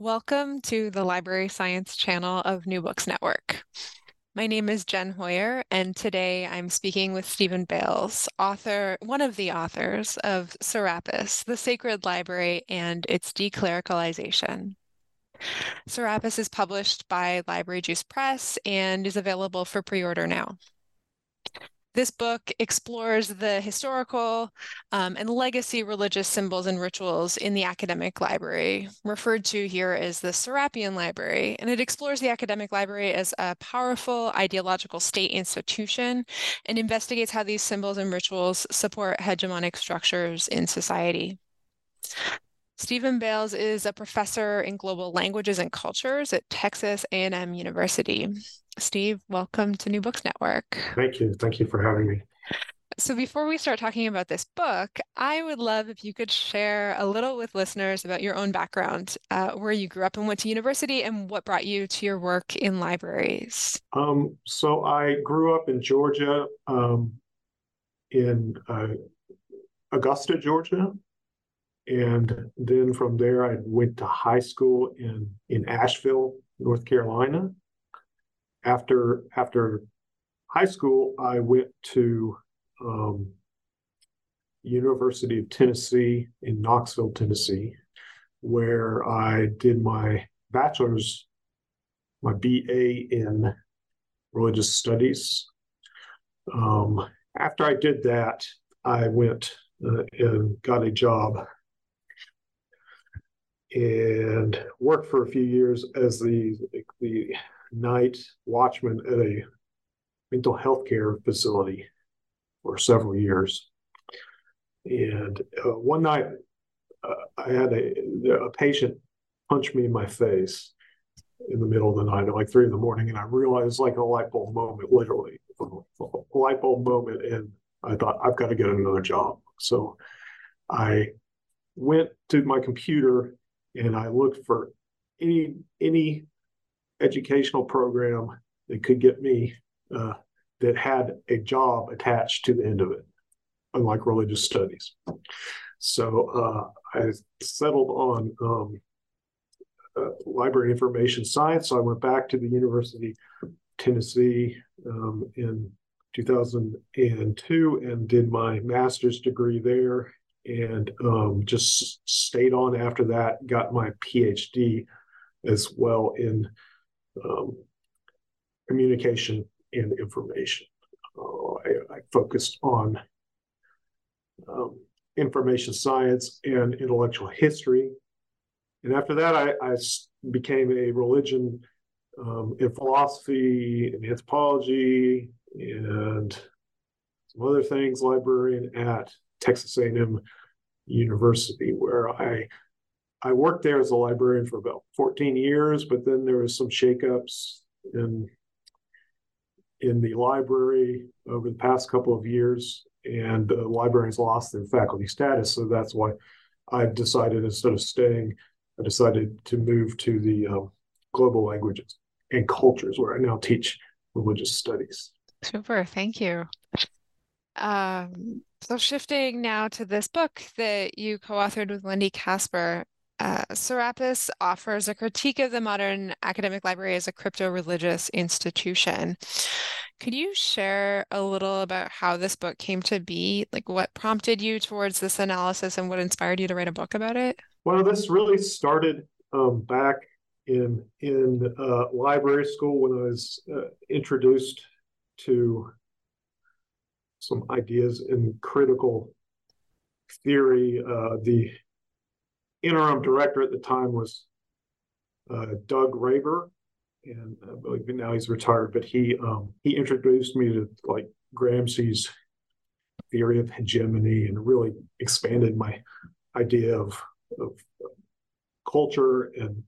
Welcome to the Library Science channel of New Books Network. My name is Jen Hoyer, and today I'm speaking with Stephen Bales, author, one of the authors of Serapis, the Sacred Library and its Declericalization. Serapis is published by Library Juice Press and is available for pre-order now. This book explores the historical um, and legacy religious symbols and rituals in the academic library, referred to here as the Serapian Library. And it explores the academic library as a powerful ideological state institution and investigates how these symbols and rituals support hegemonic structures in society. Stephen Bales is a professor in global languages and cultures at Texas A&M University. Steve, welcome to New Books Network. Thank you. Thank you for having me. So, before we start talking about this book, I would love if you could share a little with listeners about your own background, uh, where you grew up and went to university, and what brought you to your work in libraries. Um, so, I grew up in Georgia, um, in uh, Augusta, Georgia, and then from there I went to high school in in Asheville, North Carolina. After after high school, I went to um, University of Tennessee in Knoxville, Tennessee, where I did my bachelor's, my BA in religious studies. Um, after I did that, I went uh, and got a job and worked for a few years as the the night watchman at a mental health care facility for several years. And uh, one night, uh, I had a, a patient punch me in my face in the middle of the night at like three in the morning, and I realized like a light bulb moment, literally a light bulb moment, and I thought I've got to get another job. So I went to my computer and I looked for any any educational program that could get me uh, that had a job attached to the end of it, unlike religious studies. So uh, I settled on um, uh, library information science. So I went back to the University of Tennessee um, in 2002 and did my master's degree there and um, just stayed on after that, got my PhD as well in um, communication and information. Uh, I, I, focused on um, information science and intellectual history. And after that, I, I became a religion um, in philosophy and anthropology and some other things librarian at Texas A&M University, where I I worked there as a librarian for about 14 years, but then there was some shakeups in in the library over the past couple of years, and the librarians lost their faculty status. So that's why I decided instead of staying I decided to move to the um, global languages and cultures, where I now teach religious studies. Super, thank you. Um, so shifting now to this book that you co-authored with Wendy Casper, uh, Serapis offers a critique of the modern academic library as a crypto-religious institution. Could you share a little about how this book came to be? Like what prompted you towards this analysis and what inspired you to write a book about it? Well, this really started um, back in in uh, library school when I was uh, introduced to some ideas in critical theory. Uh, the interim director at the time was uh, Doug Raber, and I believe now he's retired. But he um, he introduced me to like Gramsci's theory of hegemony and really expanded my idea of, of culture and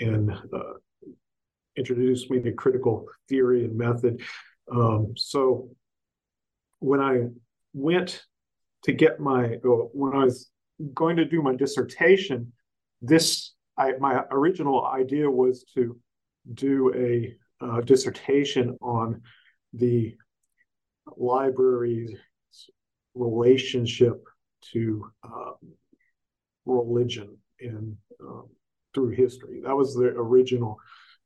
and uh, introduced me to critical theory and method. Um, so when I went to get my when I was going to do my dissertation, this I, my original idea was to do a uh, dissertation on the library's relationship to uh, religion and um, through history. That was the original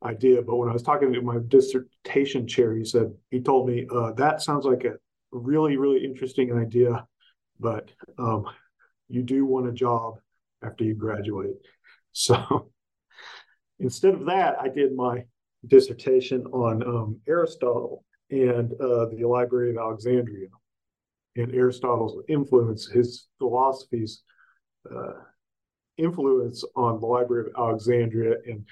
idea. But when I was talking to my dissertation chair, he said he told me uh, that sounds like a really really interesting idea, but um, you do want a job after you graduate. So instead of that, I did my dissertation on um, Aristotle and uh, the Library of Alexandria and Aristotle's influence, his philosophies uh, influence on the Library of Alexandria and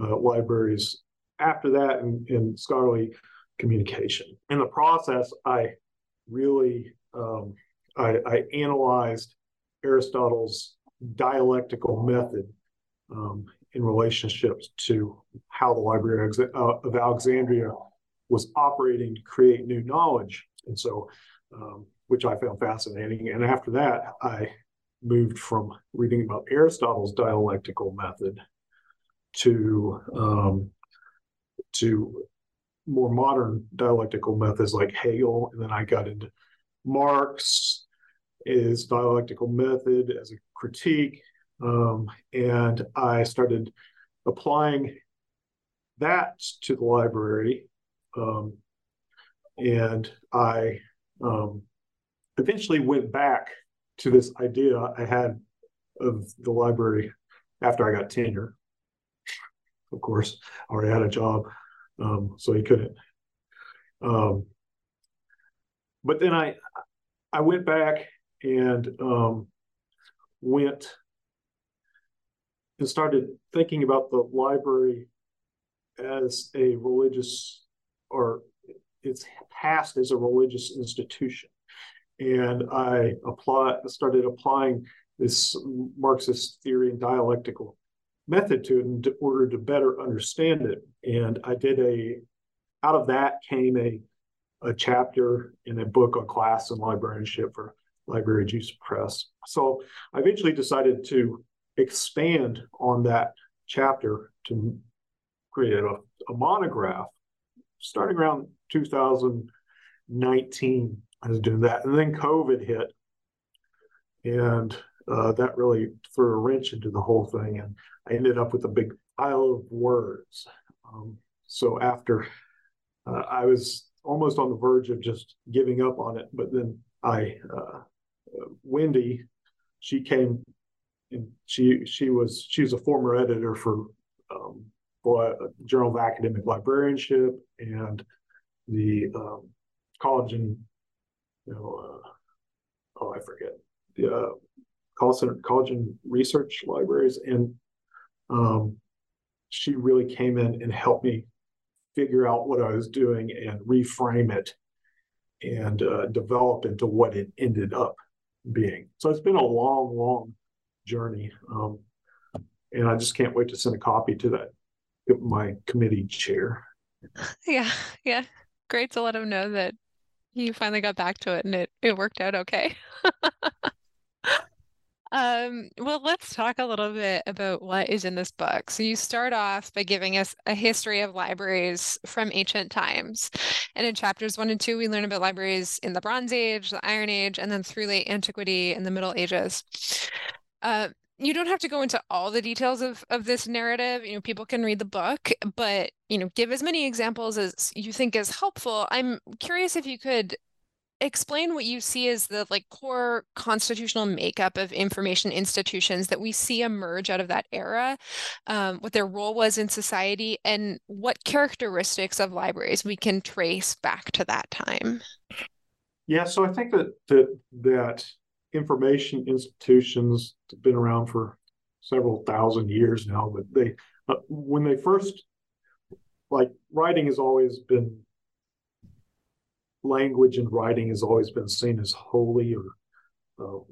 uh, libraries after that in, in, scholarly communication. In the process, I really um, I, I, analyzed Aristotle's dialectical method um, in relationships to how the Library of Alexandria was operating to create new knowledge, and so um, which I found fascinating. And after that, I moved from reading about Aristotle's dialectical method to um, to more modern dialectical methods like Hegel, and then I got into Marx, his dialectical method as a critique, um, and I started applying that to the library, um, and I um, eventually went back to this idea I had of the library after I got tenure. Of course, I already had a job, um, so he couldn't. Um, but then I I went back and um, went and started thinking about the library as a religious or its past as a religious institution and I apply started applying this Marxist theory and dialectical method to it in order to better understand it. And I did a out of that came a a chapter in a book on class and librarianship for Library Juice Press. So I eventually decided to expand on that chapter to create a, a monograph starting around 2019 I was doing that. And then COVID hit. And uh, that really threw a wrench into the whole thing. And I ended up with a big pile of words. Um, so after uh, I was almost on the verge of just giving up on it, but then I, uh, Wendy, she came and she she was she was a former editor for um, Journal of Academic Librarianship and the um, College and you know, uh, oh, I forget. The uh, call center, college and research libraries, and um, she really came in and helped me figure out what I was doing and reframe it and uh, develop into what it ended up being. So it's been a long, long journey, um, and I just can't wait to send a copy to that my committee chair. Yeah, yeah, great to let him know that you finally got back to it and it, it worked out okay. Um, well, let's talk a little bit about what is in this book. So you start off by giving us a history of libraries from ancient times. And in chapters one and two, we learn about libraries in the Bronze Age, the Iron Age, and then through late antiquity and the Middle Ages. Uh, you don't have to go into all the details of of this narrative you know people can read the book but you know give as many examples as you think is helpful i'm curious if you could explain what you see as the like core constitutional makeup of information institutions that we see emerge out of that era um, what their role was in society and what characteristics of libraries we can trace back to that time? Yeah so i think that that that information institutions have been around for several thousand years now but they uh, when they first like writing has always been language and writing has always been seen as holy or uh,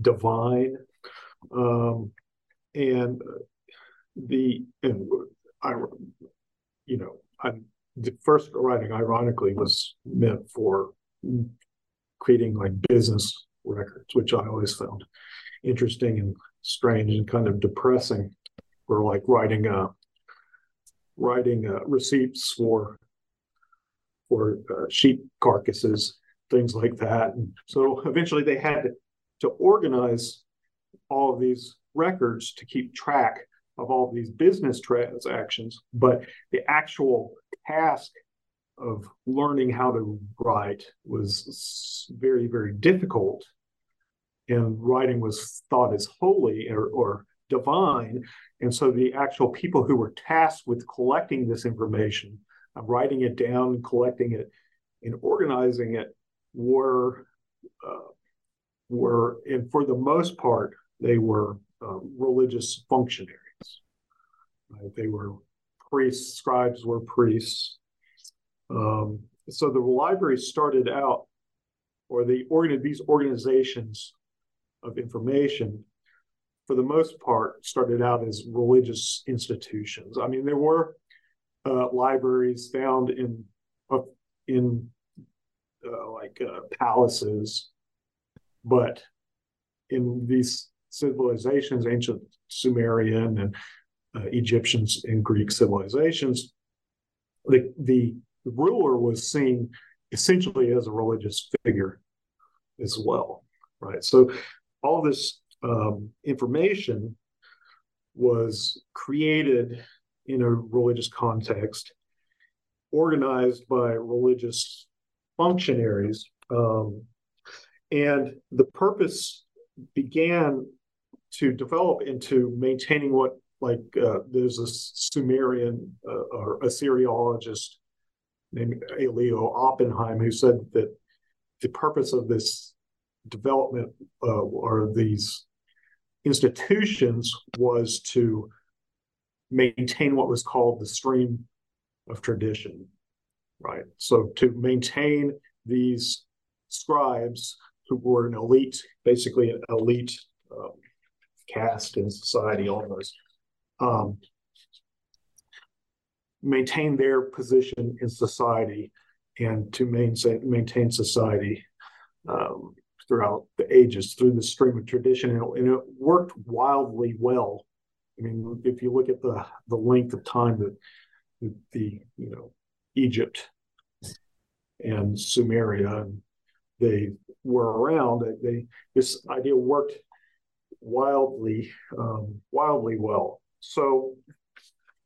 divine. Um, and the and I, you know, I the first writing ironically was meant for creating like business records, which I always found interesting and strange and kind of depressing. Or like writing uh writing uh, receipts for or uh, sheep carcasses, things like that. And so eventually they had to, organize all of these records to keep track of all of these business transactions. But the actual task of learning how to write was very, very difficult. And writing was thought as holy or, or divine. And so the actual people who were tasked with collecting this information writing it down, collecting it, and organizing it were uh, were, and for the most part, they were uh, religious functionaries. Right? They were priests, scribes were priests. Um, so the library started out, or the organ- these organizations of information, for the most part, started out as religious institutions. I mean, there were uh, libraries found in uh, in uh, like uh, palaces, but in these civilizations, ancient Sumerian and uh, Egyptians and Greek civilizations, the the ruler was seen essentially as a religious figure as well, right? So all this um, information was created in a religious context, organized by religious functionaries. Um, and the purpose began to develop into maintaining what, like, uh, there's a Sumerian uh, or Assyriologist named A. Leo Oppenheim who said that the purpose of this development uh, or these institutions was to maintain what was called the stream of tradition, right? So to maintain these scribes who were an elite, basically an elite um, caste in society almost, um, maintain their position in society and to maintain, maintain society um, throughout the ages through the stream of tradition. And it, and it worked wildly well I mean, if you look at the the length of time that the, you know Egypt and Sumeria and they were around, they this idea worked wildly um, wildly well. So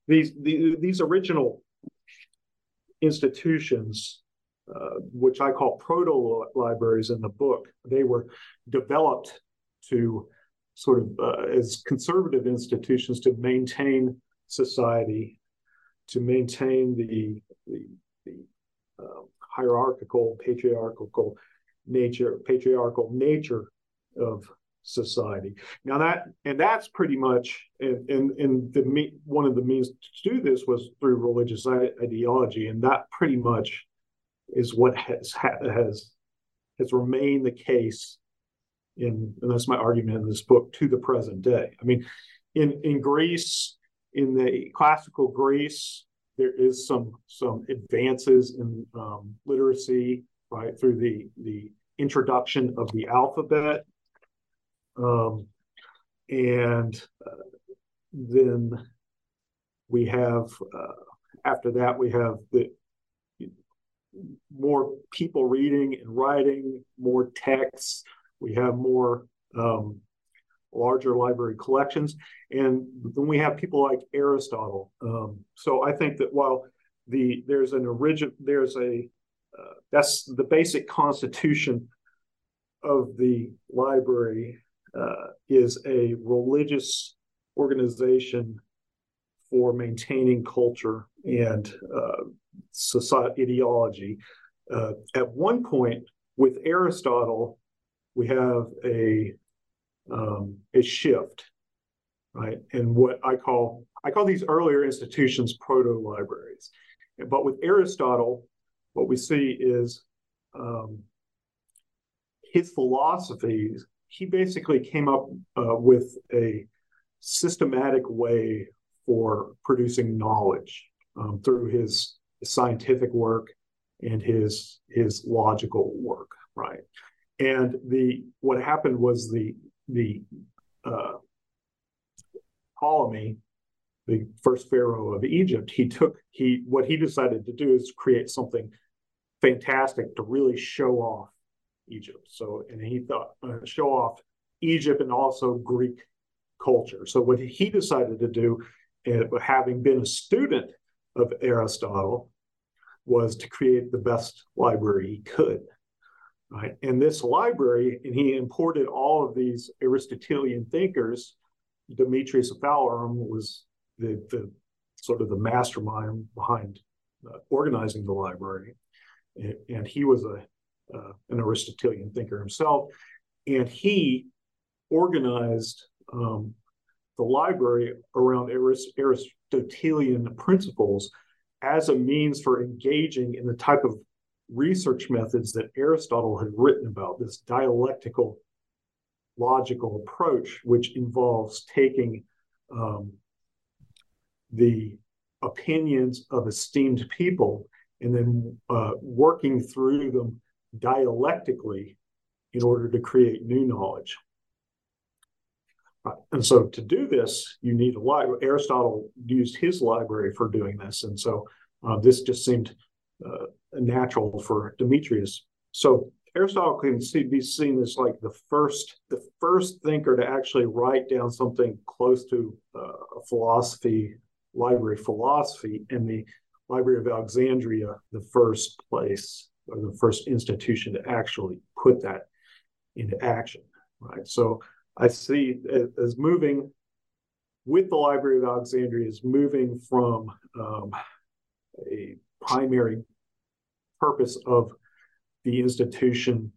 these the, these original institutions, uh, which I call proto libraries in the book, they were developed to sort of uh, as conservative institutions to maintain society, to maintain the the, the uh, hierarchical, patriarchal nature, patriarchal nature of society. Now that and that's pretty much and and, and the one of the means to do this was through religious ideology, and that pretty much is what has has has remained the case in, and that's my argument in this book, to the present day. I mean, in, in Greece, in the classical Greece, there is some some advances in um, literacy, right, through the the introduction of the alphabet. Um, and uh, then we have, uh, after that, we have the more people reading and writing, more texts. We have more um, larger library collections, and then we have people like Aristotle. Um, so I think that while the there's an origin, there's a uh, that's the basic constitution of the library uh, is a religious organization for maintaining culture and uh, society ideology. Uh, at one point, with Aristotle, we have a um, a shift, right? And what I call I call these earlier institutions proto libraries. But with Aristotle, what we see is um, his philosophies. He basically came up uh, with a systematic way for producing knowledge um, through his, his scientific work and his his logical work, right? And the what happened was the the uh, Ptolemy, the first pharaoh of Egypt, he took he what he decided to do is create something fantastic to really show off Egypt. So and he thought uh, show off Egypt and also Greek culture. So what he decided to do, uh, having been a student of Aristotle, was to create the best library he could. Right? And this library, and he imported all of these Aristotelian thinkers. Demetrius of Phalerum was the, the sort of the mastermind behind uh, organizing the library, and, and he was a uh, an Aristotelian thinker himself, and he organized um, the library around Arist- Aristotelian principles as a means for engaging in the type of research methods that Aristotle had written about, this dialectical logical approach, which involves taking um, the opinions of esteemed people and then uh, working through them dialectically in order to create new knowledge. And so to do this, you need a library. Aristotle used his library for doing this. And so uh, this just seemed uh, natural for Demetrius. So Aristotle can see, be seen as like the first, the first thinker to actually write down something close to uh, a philosophy, library philosophy, in the Library of Alexandria, the first place or the first institution to actually put that into action. Right. So I see as moving with the Library of Alexandria is moving from um, a primary purpose of the institution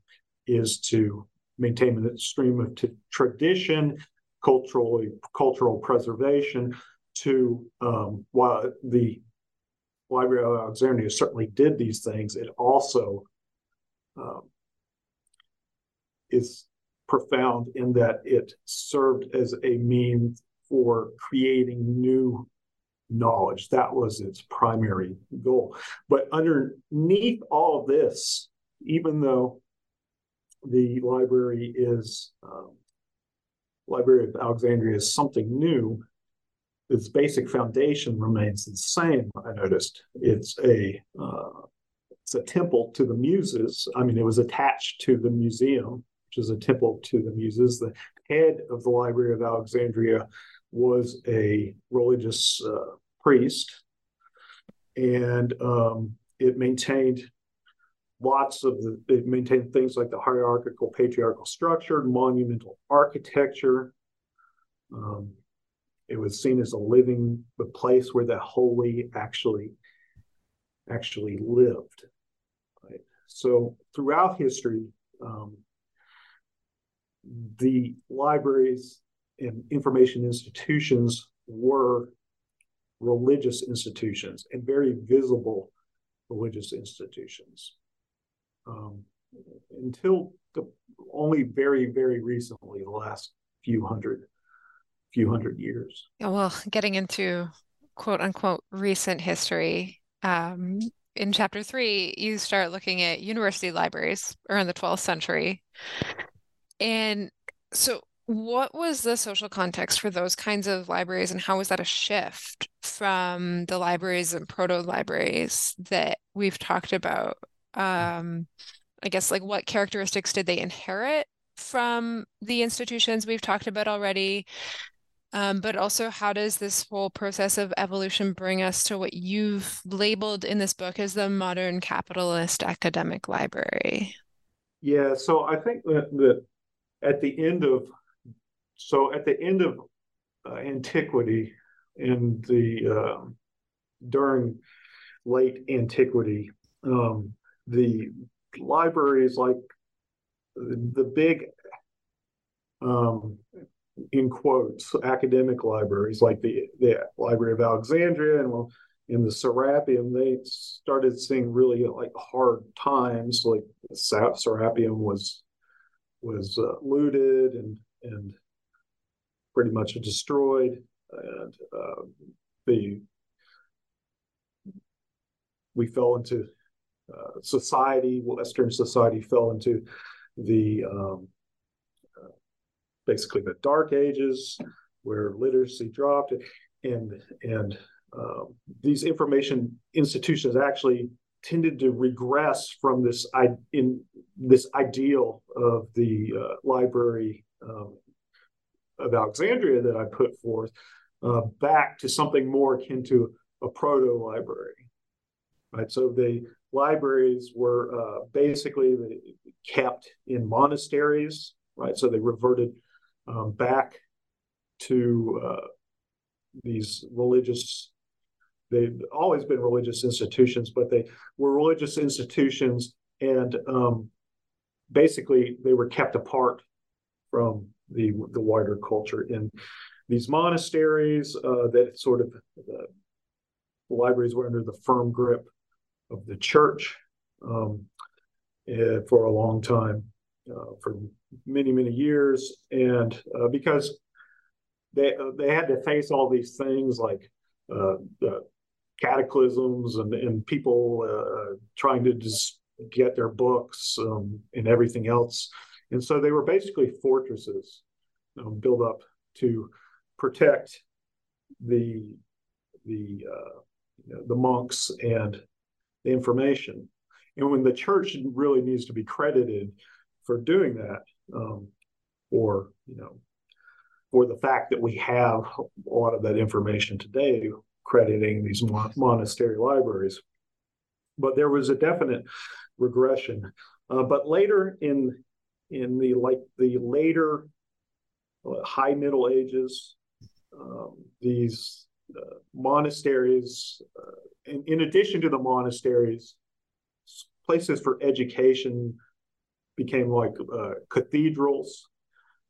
is to maintain a stream of tradition, culturally cultural preservation. To um, while the Library of Alexandria certainly did these things, it also um, is profound in that it served as a means for creating new knowledge. That was its primary goal. But underneath all this, even though the library is um, Library of Alexandria is something new, its basic foundation remains the same. I noticed it's a uh, it's a temple to the Muses. I mean, it was attached to the museum, which is a temple to the Muses. The head of the Library of Alexandria was a religious uh, priest, and um, it maintained lots of the it maintained things like the hierarchical patriarchal structure, monumental architecture. Um, it was seen as a living the place where the holy actually actually lived. Right? So throughout history, um, the libraries and information institutions were religious institutions and very visible religious institutions. Um, until the, only very, very recently, the last few hundred, few hundred years. Yeah, well, getting into quote unquote recent history, um, in chapter three, you start looking at university libraries around the 12th century. And so what was the social context for those kinds of libraries, and how was that a shift from the libraries and proto libraries that we've talked about? Um, I guess like what characteristics did they inherit from the institutions we've talked about already? Um, but also, how does this whole process of evolution bring us to what you've labeled in this book as the modern capitalist academic library? Yeah, so I think that, that at the end of so at the end of uh, antiquity in the uh, during late antiquity um, the libraries like the, big um, in quotes academic libraries like the the library of alexandria and well in the serapeum they started seeing really like hard times like the serapeum was was uh, looted and and pretty much destroyed, and uh, the we fell into uh, society, Western society fell into the um, uh, basically the Dark Ages, where literacy dropped, and and um, these information institutions actually tended to regress from this I- in this ideal of the uh, library um, of Alexandria that I put forth uh, back to something more akin to a proto library. Right, so the libraries were uh, basically kept in monasteries. Right, so they reverted um, back to uh, these religious. They've always been religious institutions, but they were religious institutions, and um, basically they were kept apart from the the wider culture in these monasteries uh, that sort of uh, the libraries were under the firm grip of the church um, uh, for a long time, uh, for many many years, and uh, because they they had to face all these things like cataclysms and, and people trying to just get their books um, and everything else and so they were basically fortresses um, built up to protect the the uh, you know, the monks and the information. And when the church really needs to be credited for doing that, um, or you know, for the fact that we have a lot of that information today, crediting these monastery libraries. But there was a definite regression. Uh, but later in in the like the later uh, high Middle Ages, um, these uh, monasteries, uh, in, in, addition to the monasteries, places for education became like uh, cathedrals.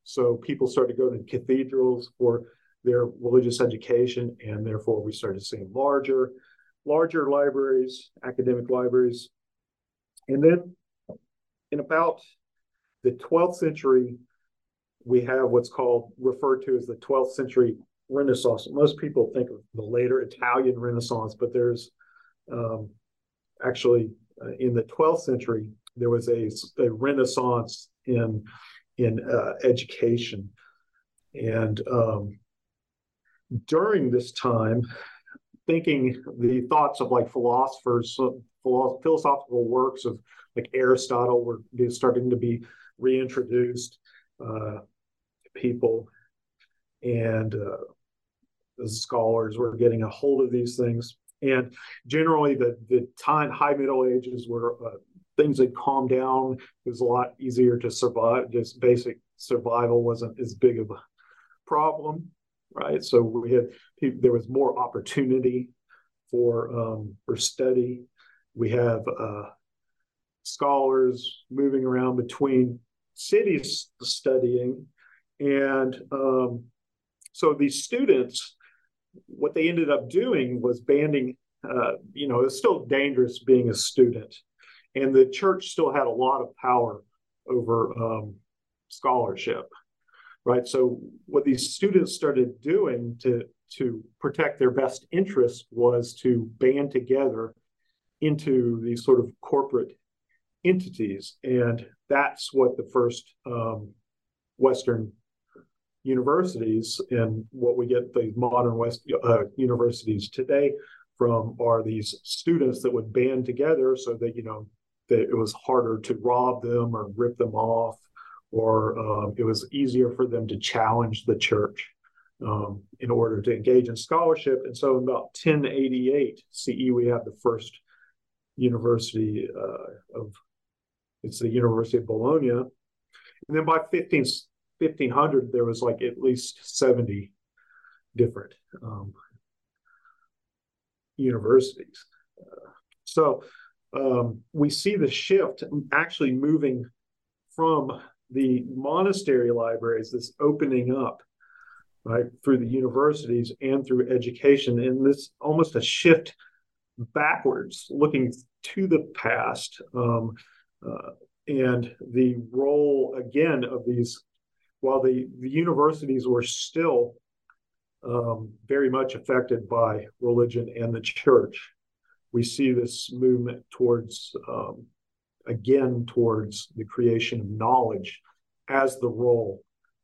So people started going to cathedrals for their religious education, and therefore we started seeing larger, larger libraries, academic libraries. And then in about the 12th century, we have what's called referred to as the 12th century Renaissance. Most people think of the later Italian Renaissance, but there's um, actually uh, in the 12th century there was a, a Renaissance in in uh, education, and um, during this time, thinking the thoughts of like philosophers, philosophical works of like Aristotle were starting to be reintroduced uh, people, and uh, the scholars were getting a hold of these things. And generally, the the time high Middle Ages were uh, things had calmed down. It was a lot easier to survive. Just basic survival wasn't as big of a problem, right? So we had there was more opportunity for um, for study. We have uh, scholars moving around between cities studying. And um, so these students, what they ended up doing was banding, uh, you know, it's still dangerous being a student. And the church still had a lot of power over um, scholarship, right? So what these students started doing to to protect their best interest was to band together into these sort of corporate entities. And that's what the first um, Western universities and what we get the modern West uh, universities today from are these students that would band together so that you know that it was harder to rob them or rip them off or um, it was easier for them to challenge the church um, in order to engage in scholarship and so in about 1088 ce we have the first university uh, of it's the university of bologna and then by 15, 1500 there was like at least 70 different um, universities. Uh, so um, we see the shift actually moving from the monastery libraries, this opening up right through the universities and through education, and this almost a shift backwards, looking to the past, um, and the role again of these. While the, the universities were still um, very much affected by religion and the church. We see this movement towards, um, again, towards the creation of knowledge as the role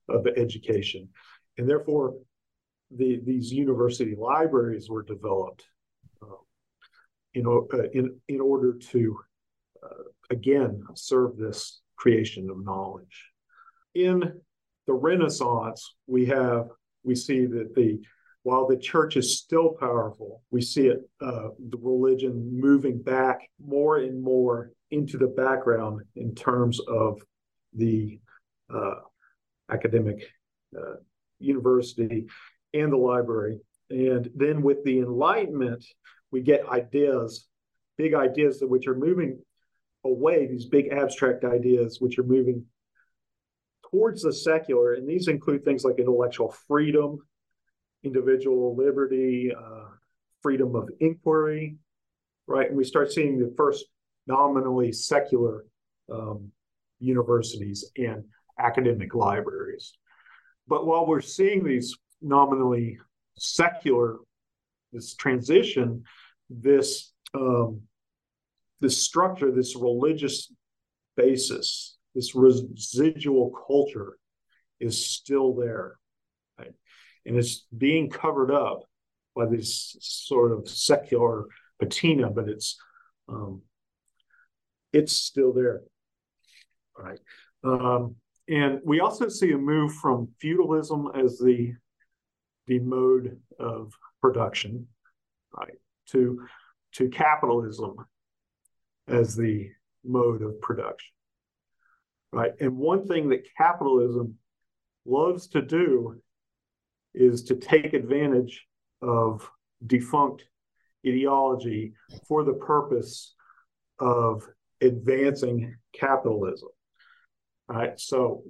of education. And therefore, the, these university libraries were developed uh, in, uh, in, in order to, uh, again, serve this creation of knowledge. In the Renaissance, we have we see that the while the church is still powerful, we see it uh, the religion moving back more and more into the background in terms of the uh, academic uh, university and the library. And then with the Enlightenment, we get ideas, big ideas that which are moving away, these big abstract ideas which are moving towards the secular, and these include things like intellectual freedom, individual liberty, uh, freedom of inquiry, right? And we start seeing the first nominally secular um, universities and academic libraries. But while we're seeing these nominally secular, this transition, this um, this structure, this religious basis this residual culture is still there. Right? And it's being covered up by this sort of secular patina, but it's um, it's still there. right? Um, and we also see a move from feudalism as the the mode of production, right, to to capitalism as the mode of production right? And one thing that capitalism loves to do is to take advantage of defunct ideology for the purpose of advancing capitalism. Right? So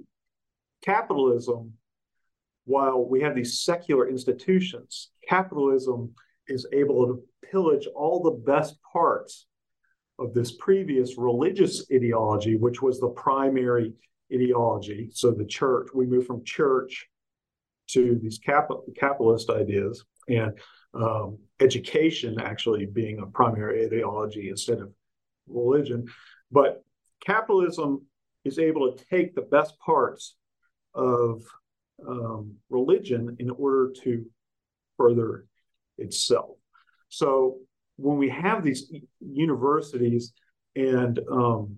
capitalism, while we have these secular institutions, capitalism is able to pillage all the best parts of this previous religious ideology, which was the primary ideology. So the church, we move from church to these capital, capitalist ideas and um, education actually being a primary ideology instead of religion. But capitalism is able to take the best parts of um, religion in order to further itself. So when we have these universities and um,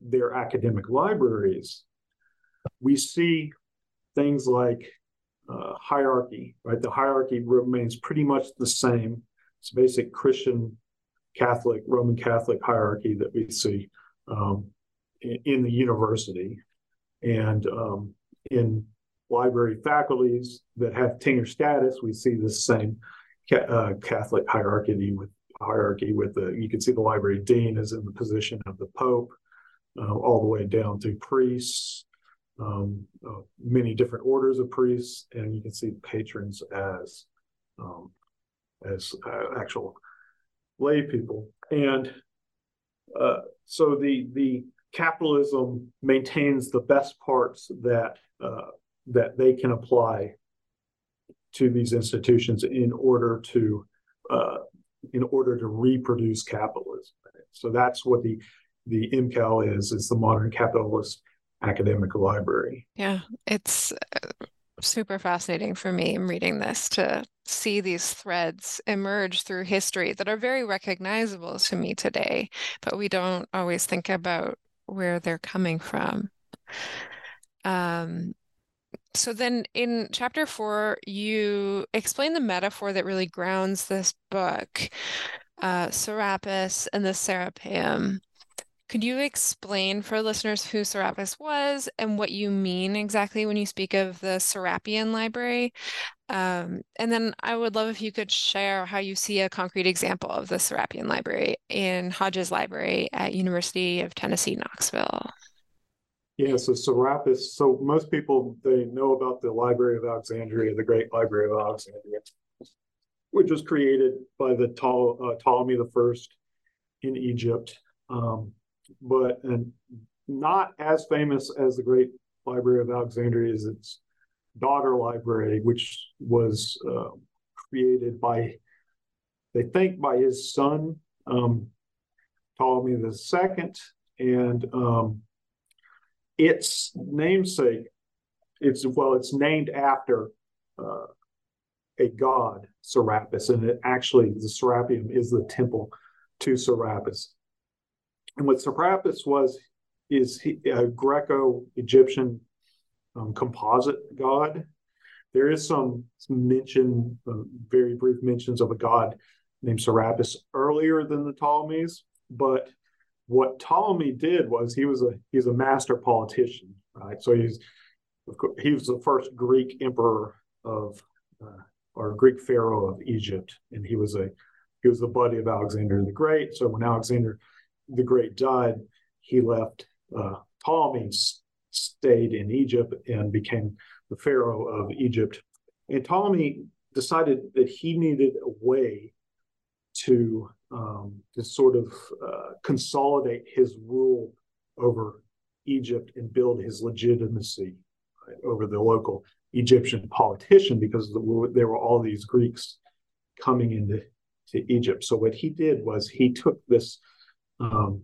their academic libraries, we see things like uh, hierarchy, right? The hierarchy remains pretty much the same. It's basic Christian, Catholic, Roman Catholic hierarchy that we see um, in, in, the university. And um, in library faculties that have tenure status, we see the same uh, Catholic hierarchy with hierarchy. With the you can see the library dean is in the position of the pope, uh, all the way down to priests, um, uh, many different orders of priests, and you can see patrons as um, as uh, actual lay people. And uh, so the the capitalism maintains the best parts that uh, that they can apply to these institutions in order to uh, in order to reproduce capitalism. So that's what the the MCAL is. is the modern capitalist academic library. Yeah, it's super fascinating for me in reading this to see these threads emerge through history that are very recognizable to me today, but we don't always think about where they're coming from. Um, so then in chapter four, you explain the metaphor that really grounds this book, uh, Serapis and the Serapeum. Could you explain for listeners who Serapis was and what you mean exactly when you speak of the Serapian Library? Um, and then I would love if you could share how you see a concrete example of the Serapian Library in Hodges Library at University of Tennessee, Knoxville. Yeah, so Serapis. So most people they know about the Library of Alexandria, the Great Library of Alexandria, which was created by the uh, Ptolemy the First in Egypt. Um, but and not as famous as the Great Library of Alexandria is its daughter library, which was uh, created by, they think, by his son um, Ptolemy the Second, and um, its namesake, it's well, it's named after uh, a god, Serapis, and it actually the Serapeum is the temple to Serapis. And what Serapis was is he, a Greco-Egyptian um, composite god. There is some, some mention, uh, very brief mentions of a god named Serapis earlier than the Ptolemies, but what Ptolemy did was he was a he's a master politician, right? So he's he was the first Greek emperor of uh, or Greek pharaoh of Egypt, and he was a he was the buddy of Alexander the Great. So when Alexander the Great died, he left. Uh, Ptolemy stayed in Egypt and became the pharaoh of Egypt. And Ptolemy decided that he needed a way to um, to sort of uh, consolidate his rule over Egypt and build his legitimacy right, over the local Egyptian politician because the, there were all these Greeks coming into to Egypt. So what he did was he took this um,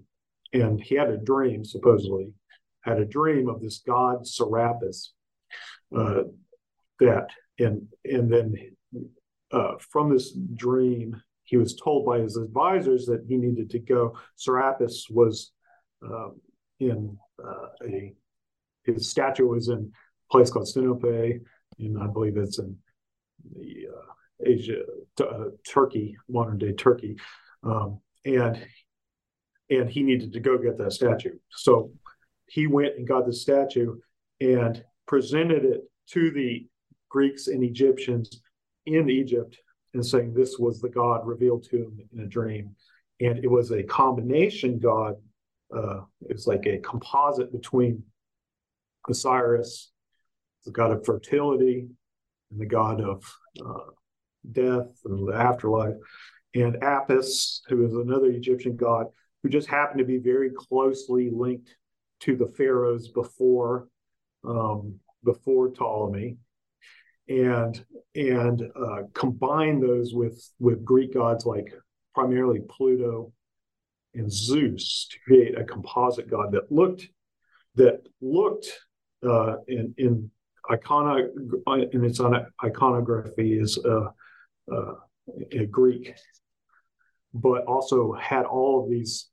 and he had a dream, supposedly, had a dream of this god Serapis uh, that, and and then uh, from this dream, he was told by his advisors that he needed to go. Serapis was uh, in uh, a his statue was in a place called Sinope, and I believe it's in the uh, Asia, uh, Turkey, modern day Turkey, um, and and he needed to go get that statue. So he went and got the statue and presented it to the Greeks and Egyptians in Egypt and saying this was the God revealed to him in a dream. And it was a combination God. Uh, was like a composite between Osiris, the god of fertility, and the god of uh, death and the afterlife, and Apis, who is another Egyptian god who just happened to be very closely linked to the pharaohs before um, before Ptolemy and and uh, combine those with with Greek gods like primarily Pluto and Zeus to create a composite god that looked that looked uh, in in icona in its iconography is uh, uh, a Greek, but also had all of these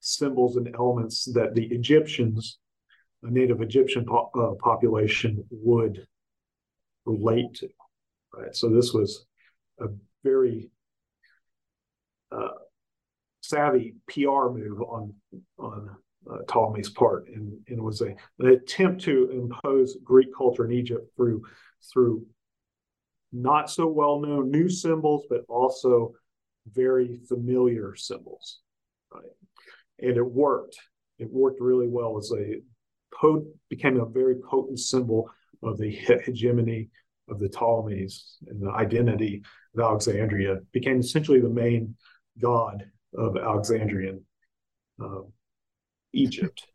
symbols and elements that the Egyptians, native Egyptian po- uh, population, would relate to. Right. So this was a very uh, savvy PR move on on uh, Ptolemy's part, and, and was a an attempt to impose Greek culture in Egypt through through not so well known new symbols, but also very familiar symbols. Right. And it worked. It worked really well as a became a very potent symbol of the hegemony of the Ptolemies and the identity of Alexandria became essentially the main god of Alexandrian uh, Egypt.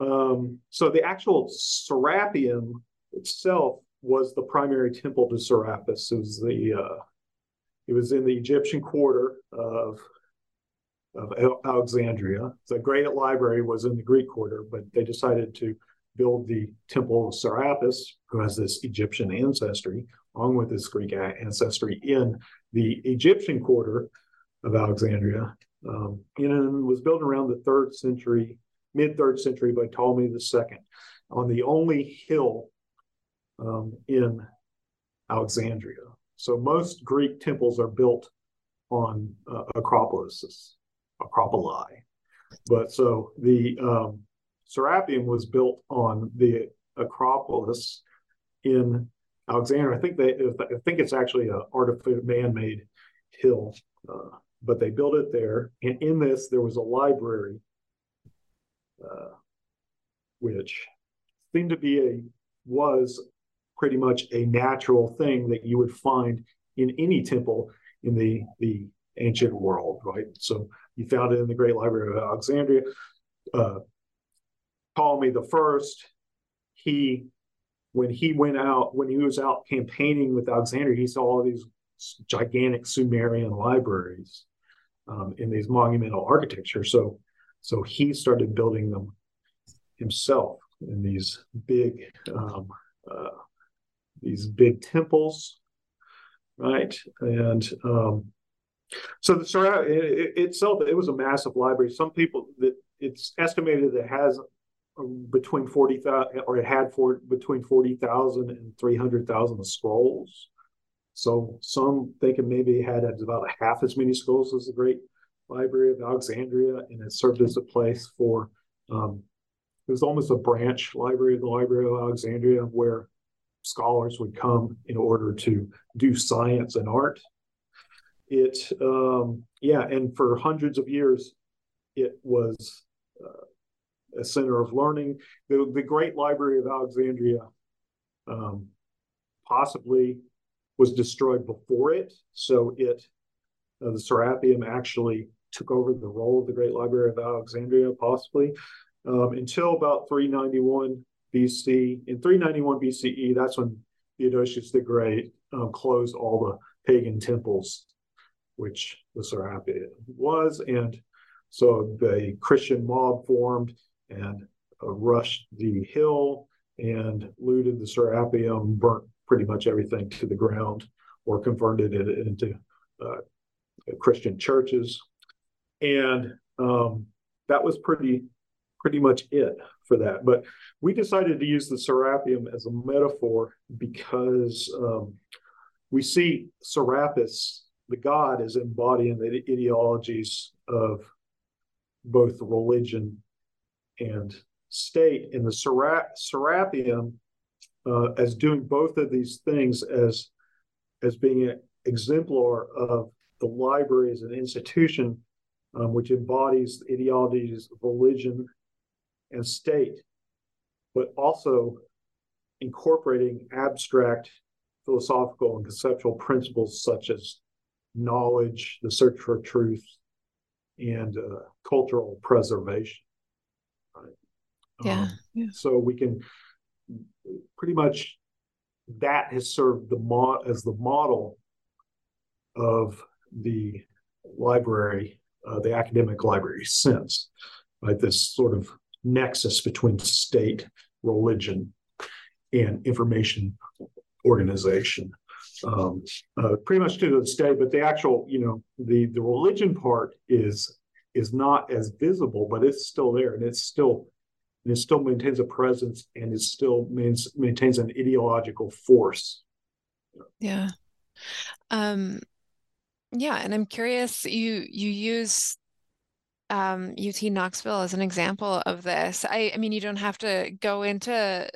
Um, so the actual Serapeum itself was the primary temple to Serapis. It was the uh, it was in the Egyptian quarter of of Alexandria. The Great Library was in the Greek quarter, but they decided to build the temple of Serapis, who has this Egyptian ancestry, along with his Greek ancestry, in the Egyptian quarter of Alexandria. Um, and was built around the third century, mid third century by Ptolemy II, on the only hill um, in Alexandria. So most Greek temples are built on uh, Acropolis, Acropoli. But so the um, Serapeum was built on the Acropolis in Alexandria. I think they, I think it's actually an artificial man-made hill, uh, but they built it there. And in this, there was a library, uh, which seemed to be a was pretty much a natural thing that you would find in any temple in the the ancient world, right? So you found it in the Great Library of Alexandria. Uh, Ptolemy the First, he when he went out when he was out campaigning with Alexander, he saw all these gigantic Sumerian libraries um, in these monumental architecture. So so he started building them himself in these big um, uh, these big temples, right? And um, so the Sarah it, itself, it was a massive library. Some people that it's estimated that it has between 40,000 or it had for between 40,000 and 300,000 scrolls. So some think it maybe had about half as many scrolls as the Great Library of Alexandria, and it served as a place for um, it was almost a branch library of the Library of Alexandria where scholars would come in order to do science and art. It, um, yeah, and for hundreds of years, it was uh, a center of learning. The, the Great Library of Alexandria um, possibly was destroyed before it, so it, uh, the Serapeum actually took over the role of the Great Library of Alexandria, possibly um, until about 391 BC. In 391 BCE, that's when Theodosius the Great um, closed all the pagan temples, which the Serapeum was. And so the Christian mob formed and uh, rushed the hill and looted the Serapeum, burnt pretty much everything to the ground, or converted it into uh, Christian churches. And um, that was pretty pretty much it for that. But we decided to use the Serapeum as a metaphor because um, we see Serapis, the god, as embodying the ideologies of both religion and state, in the Serap- Serapeum uh, as doing both of these things as as being an exemplar of the library as an institution um, which embodies ideologies of religion and state, but also incorporating abstract philosophical and conceptual principles such as knowledge, the search for truth, and uh, cultural preservation. Right? Yeah, um, yeah. So we can pretty much that has served the mo- as the model of the library, uh, the academic library since, right? This sort of nexus between state, religion, and information organization. Um, uh, pretty much to this day, but the actual, you know, the the religion part is is not as visible, but it's still there, and it's still and it still maintains a presence, and it still mains, maintains an ideological force. Yeah, um, yeah, and I'm curious. You you use um, UT Knoxville as an example of this. I, I mean, you don't have to go into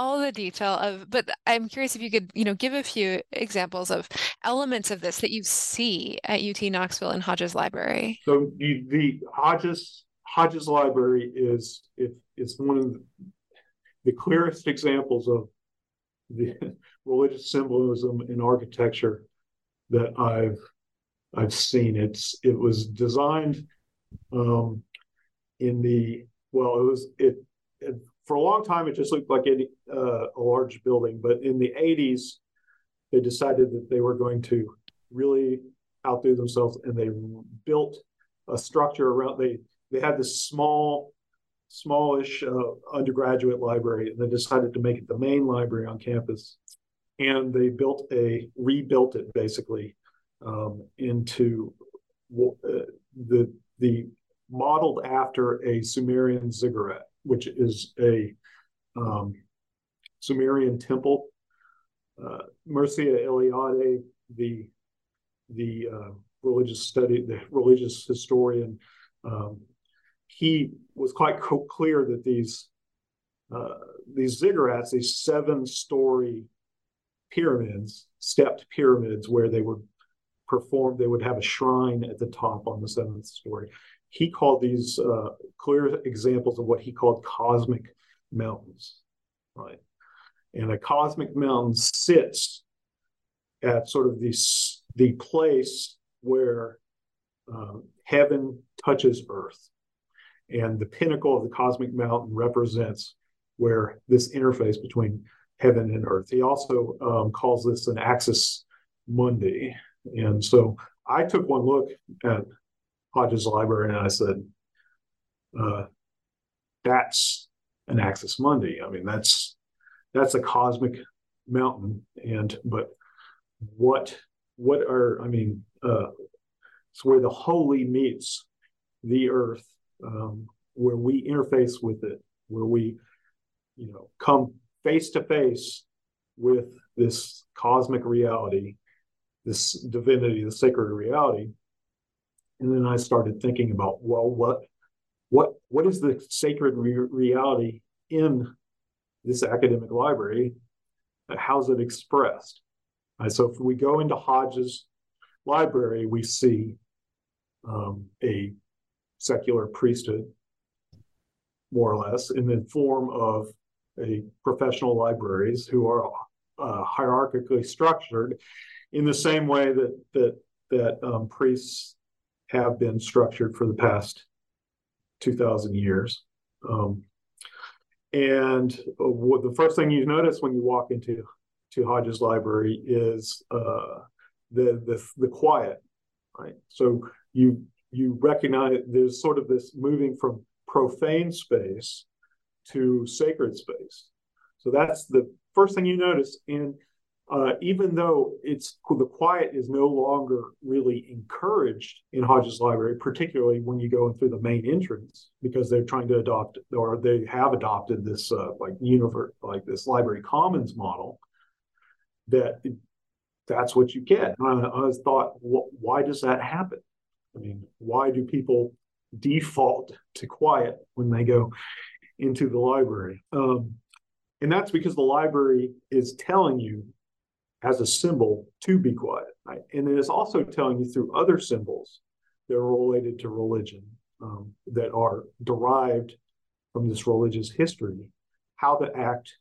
all the detail of, but I'm curious if you could, you know, give a few examples of elements of this that you see at UT Knoxville and Hodges Library. So the, the Hodges Hodges Library is if it's one of the, the clearest examples of the religious symbolism in architecture that I've I've seen. It's it was designed um, in the well, it was it, it, for a long time. It just looked like any, uh, a large building, but in the '80s, they decided that they were going to really outdo themselves, and they built a structure around. They they had this small smallish uh, undergraduate library, and they decided to make it the main library on campus. And they built a rebuilt it basically um, into uh, the the modeled after a Sumerian ziggurat, which is a um, Sumerian temple. Uh, Eliade, the the uh, religious study, the religious historian, um, he was quite clear that these uh, these ziggurats, these seven-story pyramids, stepped pyramids, where they would perform, they would have a shrine at the top on the seventh story. He called these uh, clear examples of what he called cosmic mountains, right? And a cosmic mountain sits at sort of the the place where um, heaven touches earth. And the pinnacle of the cosmic mountain represents where this interface between heaven and earth. He also um, calls this an axis mundi. And so I took one look at Hodges Library and I said, uh, that's an axis mundi. I mean, that's that's a cosmic mountain. And but what what are I mean, uh, it's where the holy meets the earth, um, where we interface with it, where we, you know, come face to face with this cosmic reality, this divinity, the sacred reality. And then I started thinking about, well, what, what, what is the sacred re- reality in this academic library? How's it expressed? So if we go into Hodges library, we see um, a secular priesthood, more or less, in the form of a professional libraries who are uh, hierarchically structured in the same way that that that um, priests have been structured for the past 2,000 years. Um, and what, the first thing you notice when you walk into to Hodges Library is uh, the, the the quiet, right? So you you recognize there's sort of this moving from profane space to sacred space. So that's the first thing you notice. And uh, even though it's the quiet is no longer really encouraged in Hodges Library, particularly when you go in through the main entrance, because they're trying to adopt or they have adopted this uh, like universe, like this library commons model. That that's what you get. And I, I thought, why does that happen? I mean, why do people default to quiet when they go into the library? Um, and that's because the library is telling you as a symbol to be quiet. Right? And it is also telling you through other symbols that are related to religion um, that are derived from this religious history how to act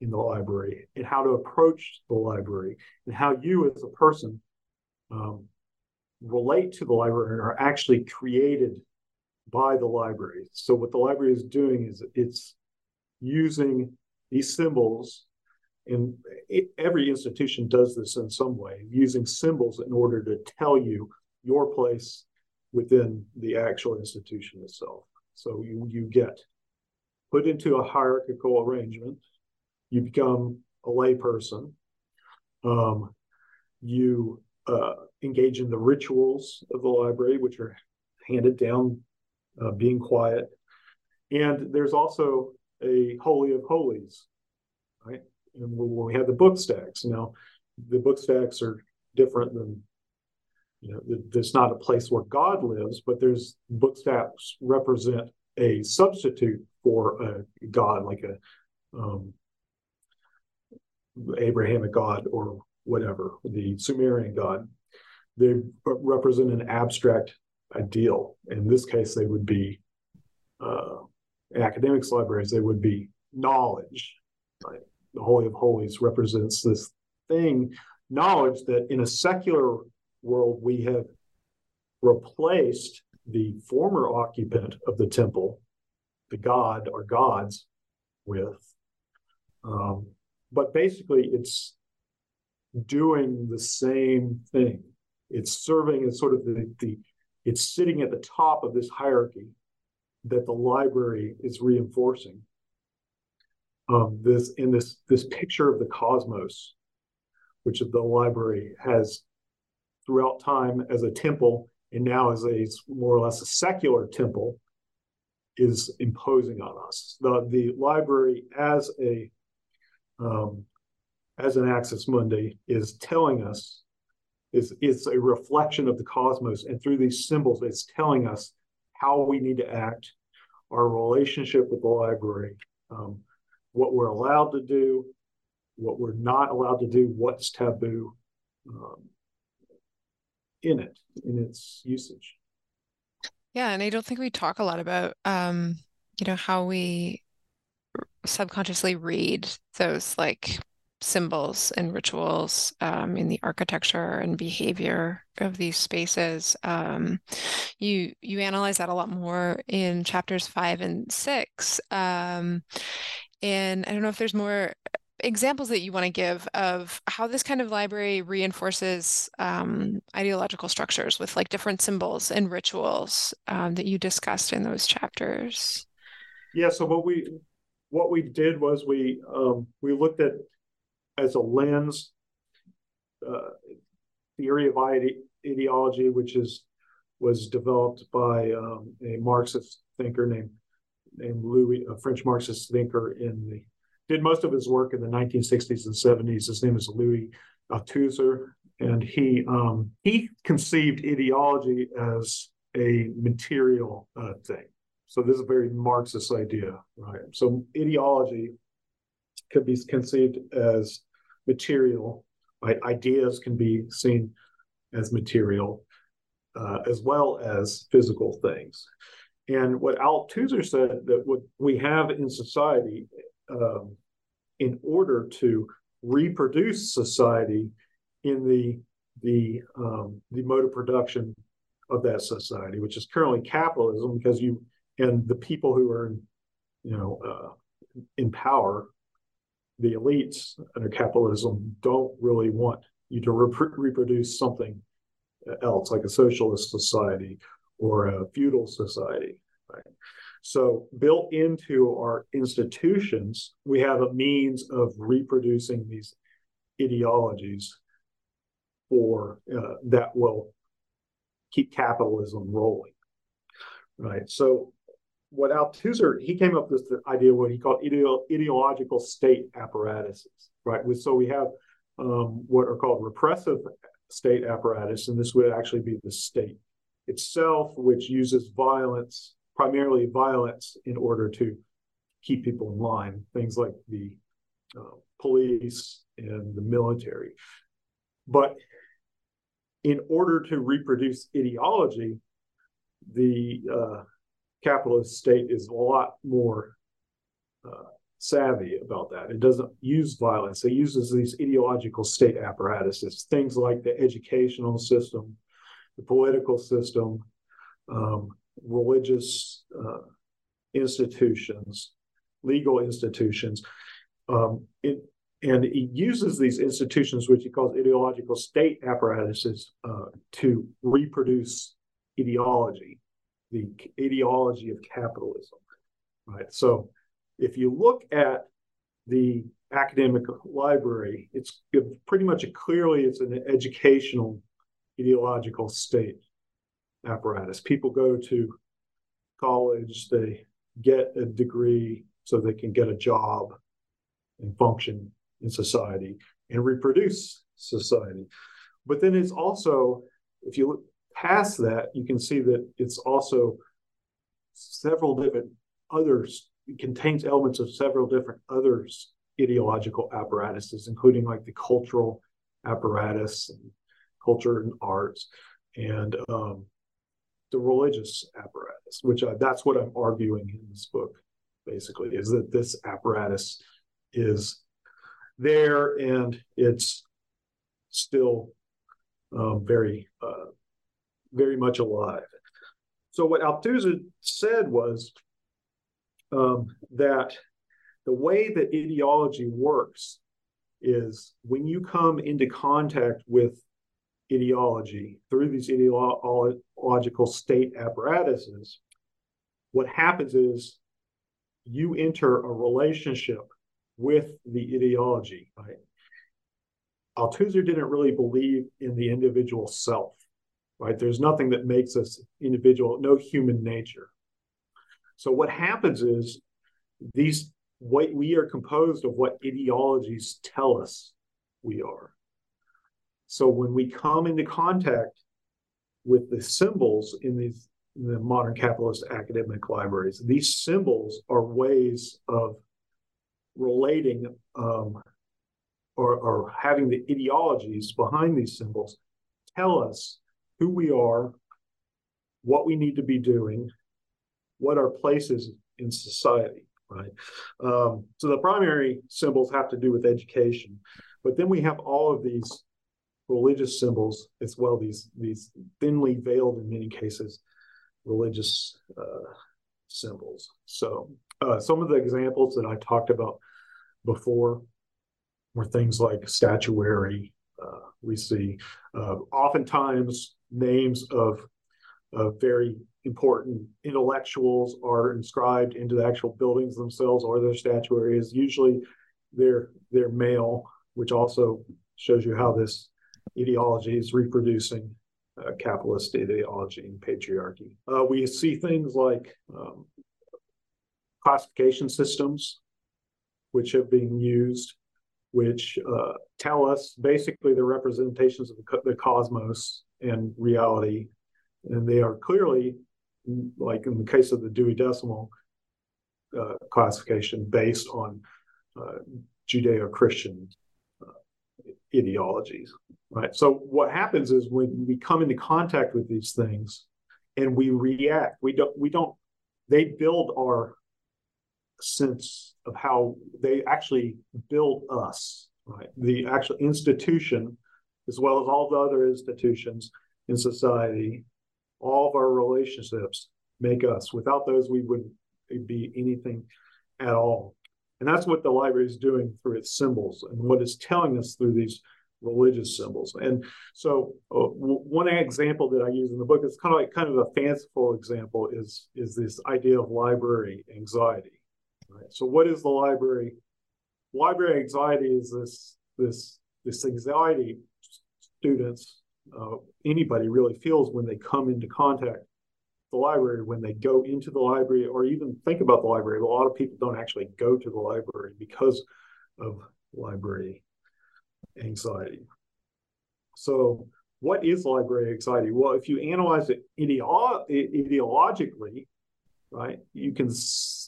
in the library and how to approach the library and how you as a person um, relate to the library and are actually created by the library. So what the library is doing is it's using these symbols and it, every institution does this in some way, using symbols in order to tell you your place within the actual institution itself. So you, you get put into a hierarchical arrangement, you become a layperson, um, you uh, engage in the rituals of the library, which are handed down, uh, being quiet. And there's also a holy of holies? And when we have the book stacks, now the book stacks are different than, you know, there's not a place where God lives, but there's book stacks represent a substitute for a God, like a um, Abrahamic God or whatever, the Sumerian God they represent an abstract ideal. In this case, they would be uh, academics libraries, they would be knowledge. Right? The Holy of Holies represents this thing, knowledge that in a secular world we have replaced the former occupant of the temple, the god or gods, with. Um, but basically, it's doing the same thing it's serving as sort of the, the it's sitting at the top of this hierarchy that the library is reinforcing. Um, this in this this picture of the cosmos, which the library has throughout time as a temple and now as a more or less a secular temple, is imposing on us. The the library as a um, as an axis mundi is telling us is is a reflection of the cosmos, and through these symbols, it's telling us how we need to act, our relationship with the library, um, what we're allowed to do, what we're not allowed to do, what's taboo um, in it, in its usage. Yeah, and I don't think we talk a lot about, um, you know, how we subconsciously read those like symbols and rituals um, in the architecture and behavior of these spaces. Um, you you analyze that a lot more in chapters five and six. Um, and I don't know if there's more examples that you want to give of how this kind of library reinforces um, ideological structures with like different symbols and rituals um, that you discussed in those chapters. Yeah. So what we what we did was we um, we looked at as a lens uh, theory of ide- ideology, which is was developed by um, a Marxist thinker named named Louis, a French Marxist thinker in the did most of his work in the 1960s and 70s. His name is Louis Althusser, and he um, he conceived ideology as a material uh, thing. So this is a very Marxist idea, right? So ideology could be conceived as material. Right? Ideas can be seen as material, uh, as well as physical things. And what Althusser said that what we have in society, um, in order to reproduce society in the the um, the mode of production of that society, which is currently capitalism, because you and the people who are, in, you know, uh, in power the elites under capitalism don't really want you to rep- reproduce something else, like a socialist society or a feudal society. Right? So, built into our institutions, we have a means of reproducing these ideologies for uh, that will keep capitalism rolling. Right. So, what Althusser he came up with the idea what he called ideo, ideological state apparatuses, right? So we have um, what are called repressive state apparatus, and this would actually be the state itself, which uses violence, primarily violence, in order to keep people in line. Things like the uh, police and the military, but in order to reproduce ideology, the uh, capitalist state is a lot more uh, savvy about that. It doesn't use violence. It uses these ideological state apparatuses, things like the educational system, the political system, um, religious uh, institutions, legal institutions. Um, it, and he uses these institutions, which he calls ideological state apparatuses, uh, to reproduce ideology the ideology of capitalism. Right. So if you look at the academic library, it's pretty much a, clearly it's an educational ideological state apparatus. People go to college, they get a degree so they can get a job and function in society and reproduce society. But then it's also, if you look past that, you can see that it's also several different others, it contains elements of several different others ideological apparatuses, including like the cultural apparatus and culture and arts and um, the religious apparatus, which I, that's what I'm arguing in this book, basically, is that this apparatus is there and it's still um, very uh, very much alive. So what Althusser said was um, that the way that ideology works is when you come into contact with ideology through these ideological state apparatuses, what happens is you enter a relationship with the ideology, right? Althusser didn't really believe in the individual self, right? There's nothing that makes us individual, no human nature. So what happens is these what we are composed of what ideologies tell us we are. So when we come into contact with the symbols in these in the modern capitalist academic libraries, these symbols are ways of relating um, or, or having the ideologies behind these symbols tell us who we are, what we need to be doing, what our place is in society, right? Um, so the primary symbols have to do with education, but then we have all of these religious symbols as well, these, these thinly veiled in many cases religious uh, symbols. So uh, some of the examples that I talked about before were things like statuary. Uh, we see uh, oftentimes names of, of very important intellectuals are inscribed into the actual buildings themselves or their statuaries. Usually they're, they're male, which also shows you how this ideology is reproducing uh, capitalist ideology and patriarchy. Uh, we see things like um, classification systems, which have been used which uh, tell us basically the representations of the cosmos and reality. And they are clearly, like in the case of the Dewey Decimal uh, classification, based on uh, Judeo Christian ideologies. Right. So what happens is when we come into contact with these things and we react, we don't, we don't, they build our sense of how they actually build us, right? The actual institution, as well as all the other institutions in society, all of our relationships make us. Without those, we wouldn't be anything at all. And that's what the library is doing through its symbols and what it's telling us through these religious symbols. And so uh, w- one example that I use in the book is kind of like kind of a fanciful example is is this idea of library anxiety. Right? So what is the library? Library anxiety is this this this anxiety students, uh, anybody really feels when they come into contact the library, when they go into the library, or even think about the library. A lot of people don't actually go to the library because of library anxiety. So, what is library anxiety? Well, if you analyze it ideo- ideologically, right, you can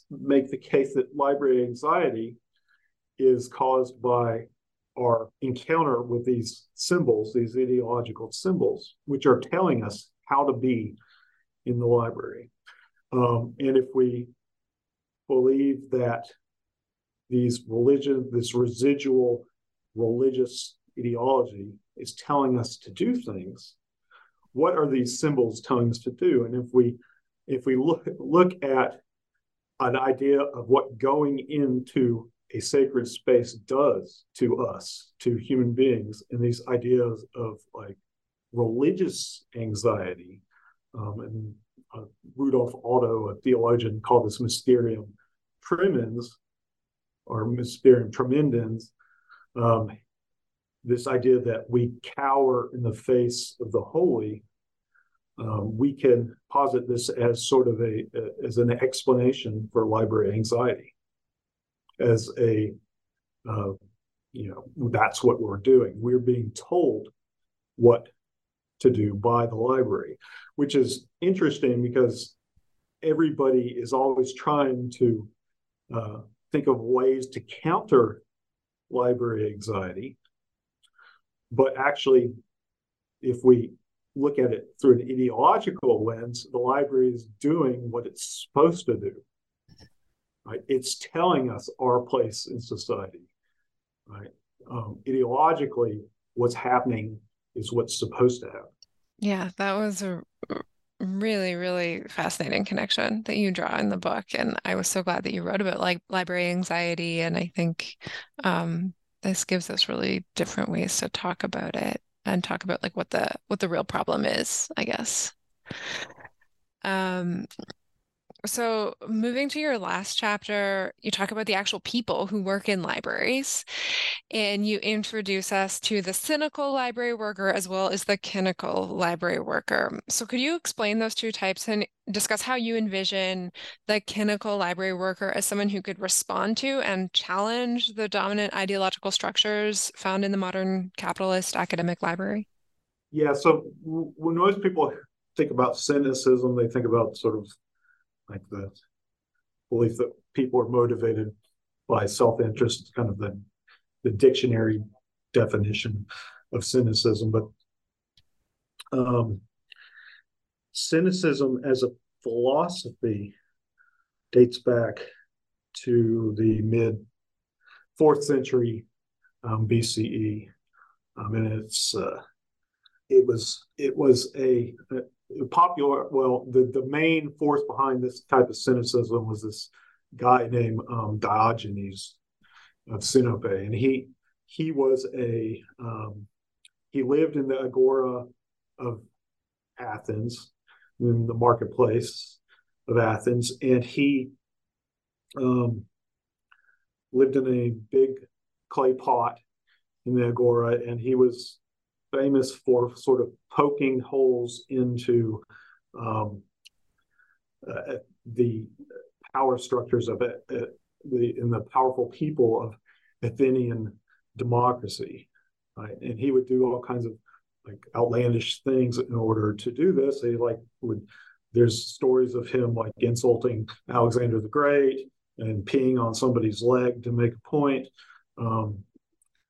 make the case that library anxiety is caused by our encounter with these symbols, these ideological symbols, which are telling us how to be in the library. Um, and if we believe that these religion, this residual religious ideology is telling us to do things, what are these symbols telling us to do? And if we if we look look at an idea of what going into a sacred space does to us, to human beings, and these ideas of like religious anxiety. Um, and uh, Rudolf Otto, a theologian, called this mysterium tremens or mysterium tremendens. Um, this idea that we cower in the face of the holy um, we can posit this as sort of a, a, as an explanation for library anxiety as a uh, you know that's what we're doing we're being told what to do by the library which is interesting because everybody is always trying to uh, think of ways to counter library anxiety but actually if we look at it through an ideological lens, the library is doing what it's supposed to do. Right? It's telling us our place in society. Right? Um, ideologically, what's happening is what's supposed to happen. Yeah, that was a really, really fascinating connection that you draw in the book, and I was so glad that you wrote about like library anxiety. And I think um, this gives us really different ways to talk about it and talk about like what the what the real problem is, I guess. Um, So, moving to your last chapter, you talk about the actual people who work in libraries, and you introduce us to the cynical library worker as well as the kynical library worker. So, could you explain those two types and discuss how you envision the kynical library worker as someone who could respond to and challenge the dominant ideological structures found in the modern capitalist academic library? Yeah, so when most people think about cynicism, they think about sort of like the belief that people are motivated by self-interest, kind of the the dictionary definition of cynicism. But um, cynicism as a philosophy dates back to the mid fourth century um, BCE, um, and it's uh, it was it was a, a popular, well, the, the main force behind this type of cynicism was this guy named um, Diogenes of Sinope, and he he was a um, he lived in the agora of Athens, in the marketplace of Athens, and he um, lived in a big clay pot in the agora, and he was famous for sort of poking holes into um, uh, the power structures of it, uh, the in the powerful people of Athenian democracy, right? And he would do all kinds of like outlandish things in order to do this. He like would there's stories of him like insulting Alexander the Great and peeing on somebody's leg to make a point. Um,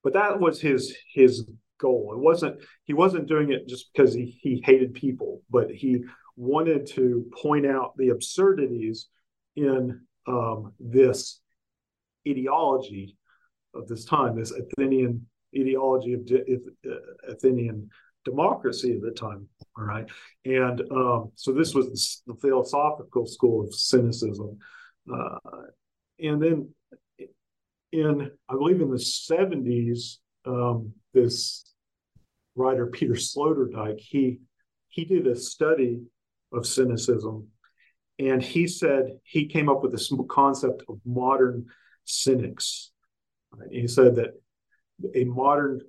but that was his his goal. It wasn't he wasn't doing it just because he, he hated people, but he wanted to point out the absurdities in um, this ideology of this time, this Athenian ideology of uh, Athenian democracy at the time. All right, and um, so this was the philosophical school of cynicism, uh, and then in I believe in the seventies, um, this writer Peter Sloterdijk, he he did a study of cynicism, and he said he came up with this concept of modern cynics. Right? He said that a modern,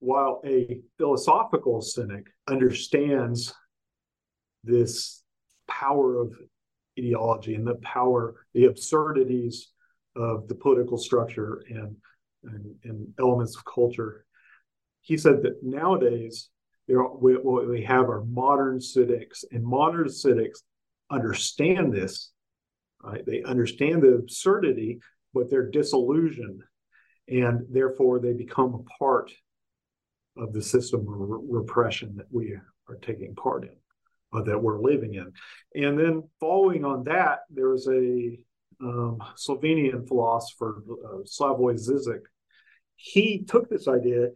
while a philosophical cynic understands this power of ideology and the power, the absurdities of the political structure and, and, and elements of culture he said that nowadays there are, we, what we have are modern cynics, and modern cynics understand this. Right? They understand the absurdity, but they're disillusioned, and therefore they become a part of the system of re- repression that we are taking part in, uh, that we're living in. And then following on that, there was a um, Slovenian philosopher, uh, Slavoj Zizek. He took this idea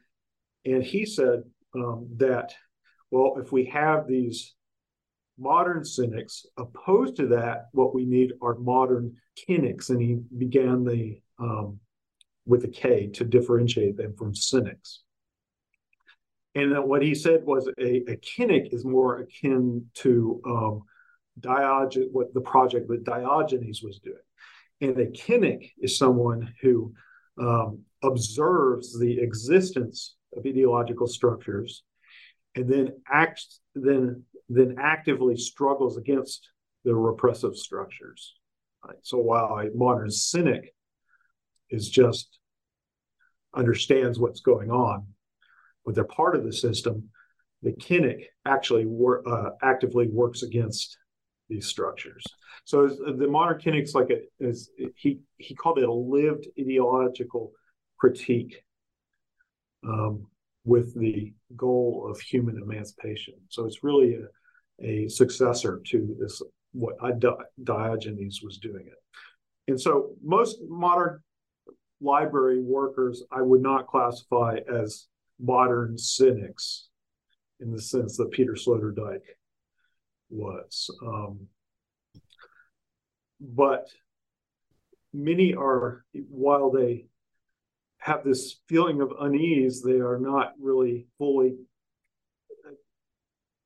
and he said um, that, well, if we have these modern cynics opposed to that, what we need are modern kynics. And he began the um, with a K to differentiate them from cynics. And what he said was a, a kynic is more akin to um, Diogenes, what the project that Diogenes was doing. And a kynic is someone who um, observes the existence of ideological structures, and then acts then then actively struggles against the repressive structures. Right? So while a modern cynic is just understands what's going on, but they're part of the system, the kynic actually wor- uh, actively works against these structures. So the modern kynic's like a, is, he he called it a lived ideological critique um, with the goal of human emancipation. So it's really a, a successor to this what Diogenes was doing it. And so most modern library workers I would not classify as modern cynics in the sense that Peter Sloterdijk was. Um, but many are, while they have this feeling of unease. They are not really fully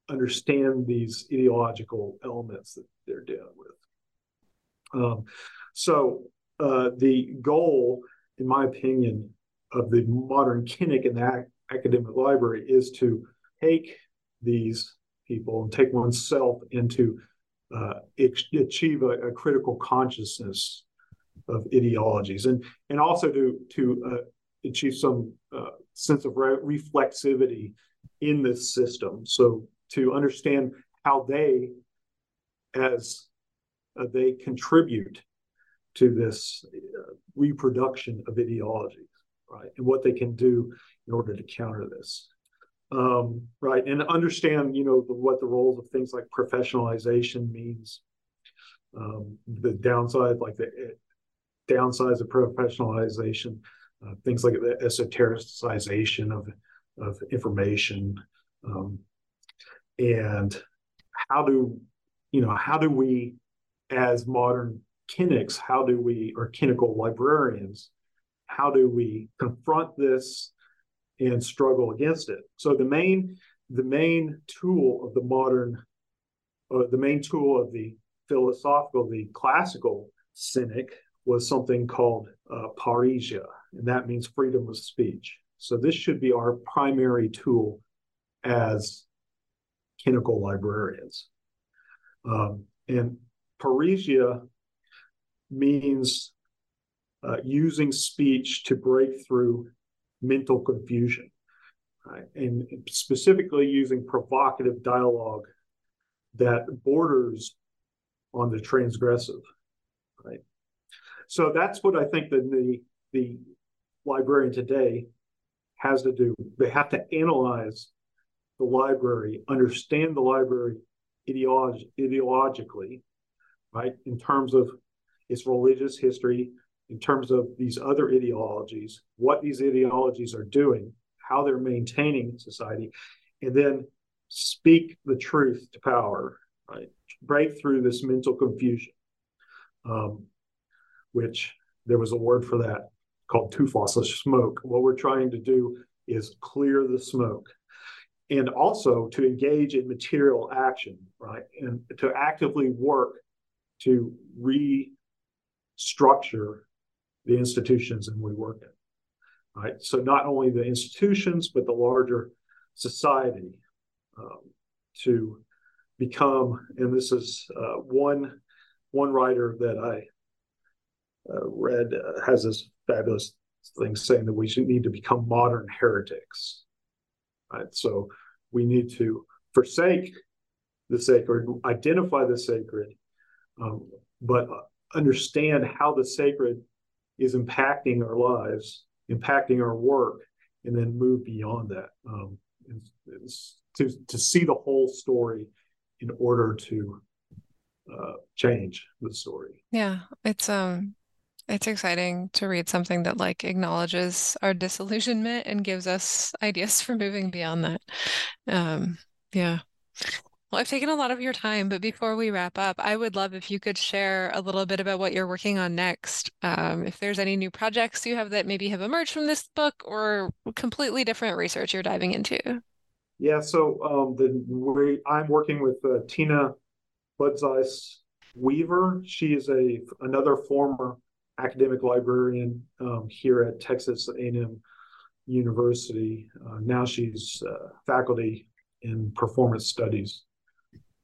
understand these ideological elements that they're dealing with. Um, so uh, the goal, in my opinion, of the modern kynic and the academic library is to take these people and take oneself into uh, achieve a, a, critical consciousness of ideologies. And and also to to uh, achieve some uh, sense of re- reflexivity in this system. So to understand how they as uh, they contribute to this uh, reproduction of ideologies right and what they can do in order to counter this. Um, right and understand you know the, what the roles of things like professionalization means um, the downside like the downsides of professionalization uh, things like the esotericization of of information um, and how do you know how do we as modern kynics how do we or kynical librarians how do we confront this and struggle against it? So the main the main tool of the modern uh, the main tool of the philosophical the classical cynic was something called uh, and that means freedom of speech so this should be our primary tool as clinical librarians um, and parrhesia means uh, using speech to break through mental confusion, right? and specifically using provocative dialogue that borders on the transgressive, right? So that's what I think that the the librarian today has to do. They have to analyze the library, understand the library ideolog- ideologically, right, in terms of its religious history, in terms of these other ideologies, what these ideologies are doing, how they're maintaining society, and then speak the truth to power, right? Break through this mental confusion, um, which there was a word for that called typhos, smoke. What we're trying to do is clear the smoke and also to engage in material action, right? And to actively work to restructure the institutions in we work in, right? So not only the institutions, but the larger society um, to become, and this is uh, one one writer that I uh, read uh, has this fabulous thing saying that we should need to become modern heretics. Right? So we need to forsake the sacred, identify the sacred, um, but understand how the sacred is impacting our lives, impacting our work, and then move beyond that. Um, to to see the whole story in order to uh, change the story. Yeah, it's um, it's exciting to read something that like acknowledges our disillusionment and gives us ideas for moving beyond that. Um, yeah. Well, I've taken a lot of your time, but before we wrap up, I would love if you could share a little bit about what you're working on next. Um, if there's any new projects you have that maybe have emerged from this book or completely different research you're diving into. Yeah, so um, the, we, I'm working with uh, Tina Budzise Weaver. She is a another former academic librarian um, here at Texas A&M University. Uh, now she's uh, faculty in performance studies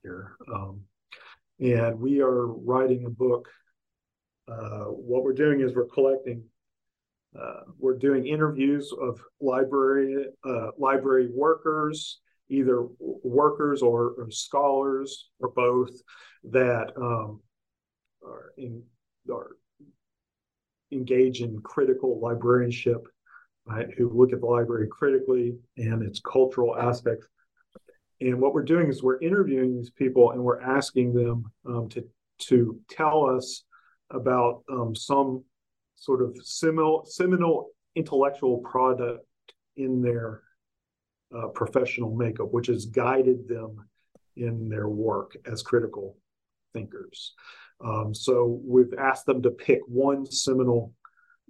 here. Um, and we are writing a book. Uh, what we're doing is we're collecting, uh, we're doing interviews of library uh, library workers, either workers or, or scholars or both, that um, are in are engage in critical librarianship, right, who look at the library critically and its cultural aspects and what we're doing is we're interviewing these people and we're asking them um, to to tell us about um, some sort of seminal, seminal intellectual product in their uh, professional makeup, which has guided them in their work as critical thinkers. Um, so we've asked them to pick one seminal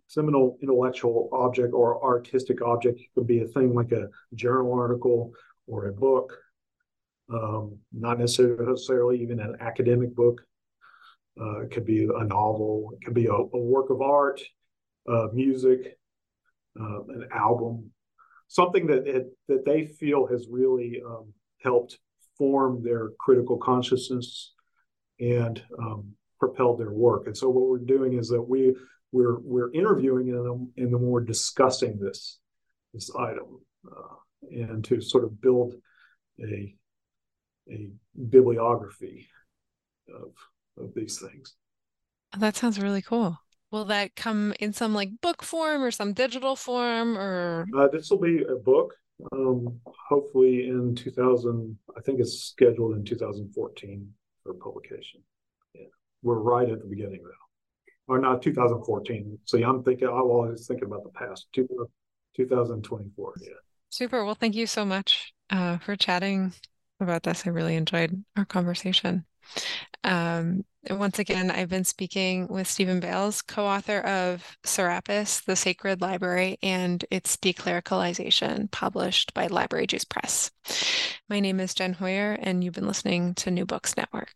seminal intellectual object or artistic object. It could be a thing like a journal article or a book um, not necessarily even an academic book, Uh, it could be a novel. It could be a, a work of art, uh, music, uh, an album, something that it, that they feel has really um, helped form their critical consciousness and um, propelled their work. And so what we're doing is that we we're we're interviewing them and then we're discussing this this item uh, and to sort of build a a bibliography of of these things. That sounds really cool. Will that come in some like book form or some digital form or? Uh, this will be a book, um, hopefully in 2000. I think it's scheduled in 2014 for publication. Yeah, we're right at the beginning now, or not 2014. So I'm thinking. I'm always thinking about the past. 2024. Yeah. Super. Well, thank you so much uh, for chatting about this. I really enjoyed our conversation. Um, once again, I've been speaking with Stephen Bales, co-author of Serapis, The Sacred Library, and its declericalization, published by Library Juice Press. My name is Jen Hoyer, and you've been listening to New Books Network.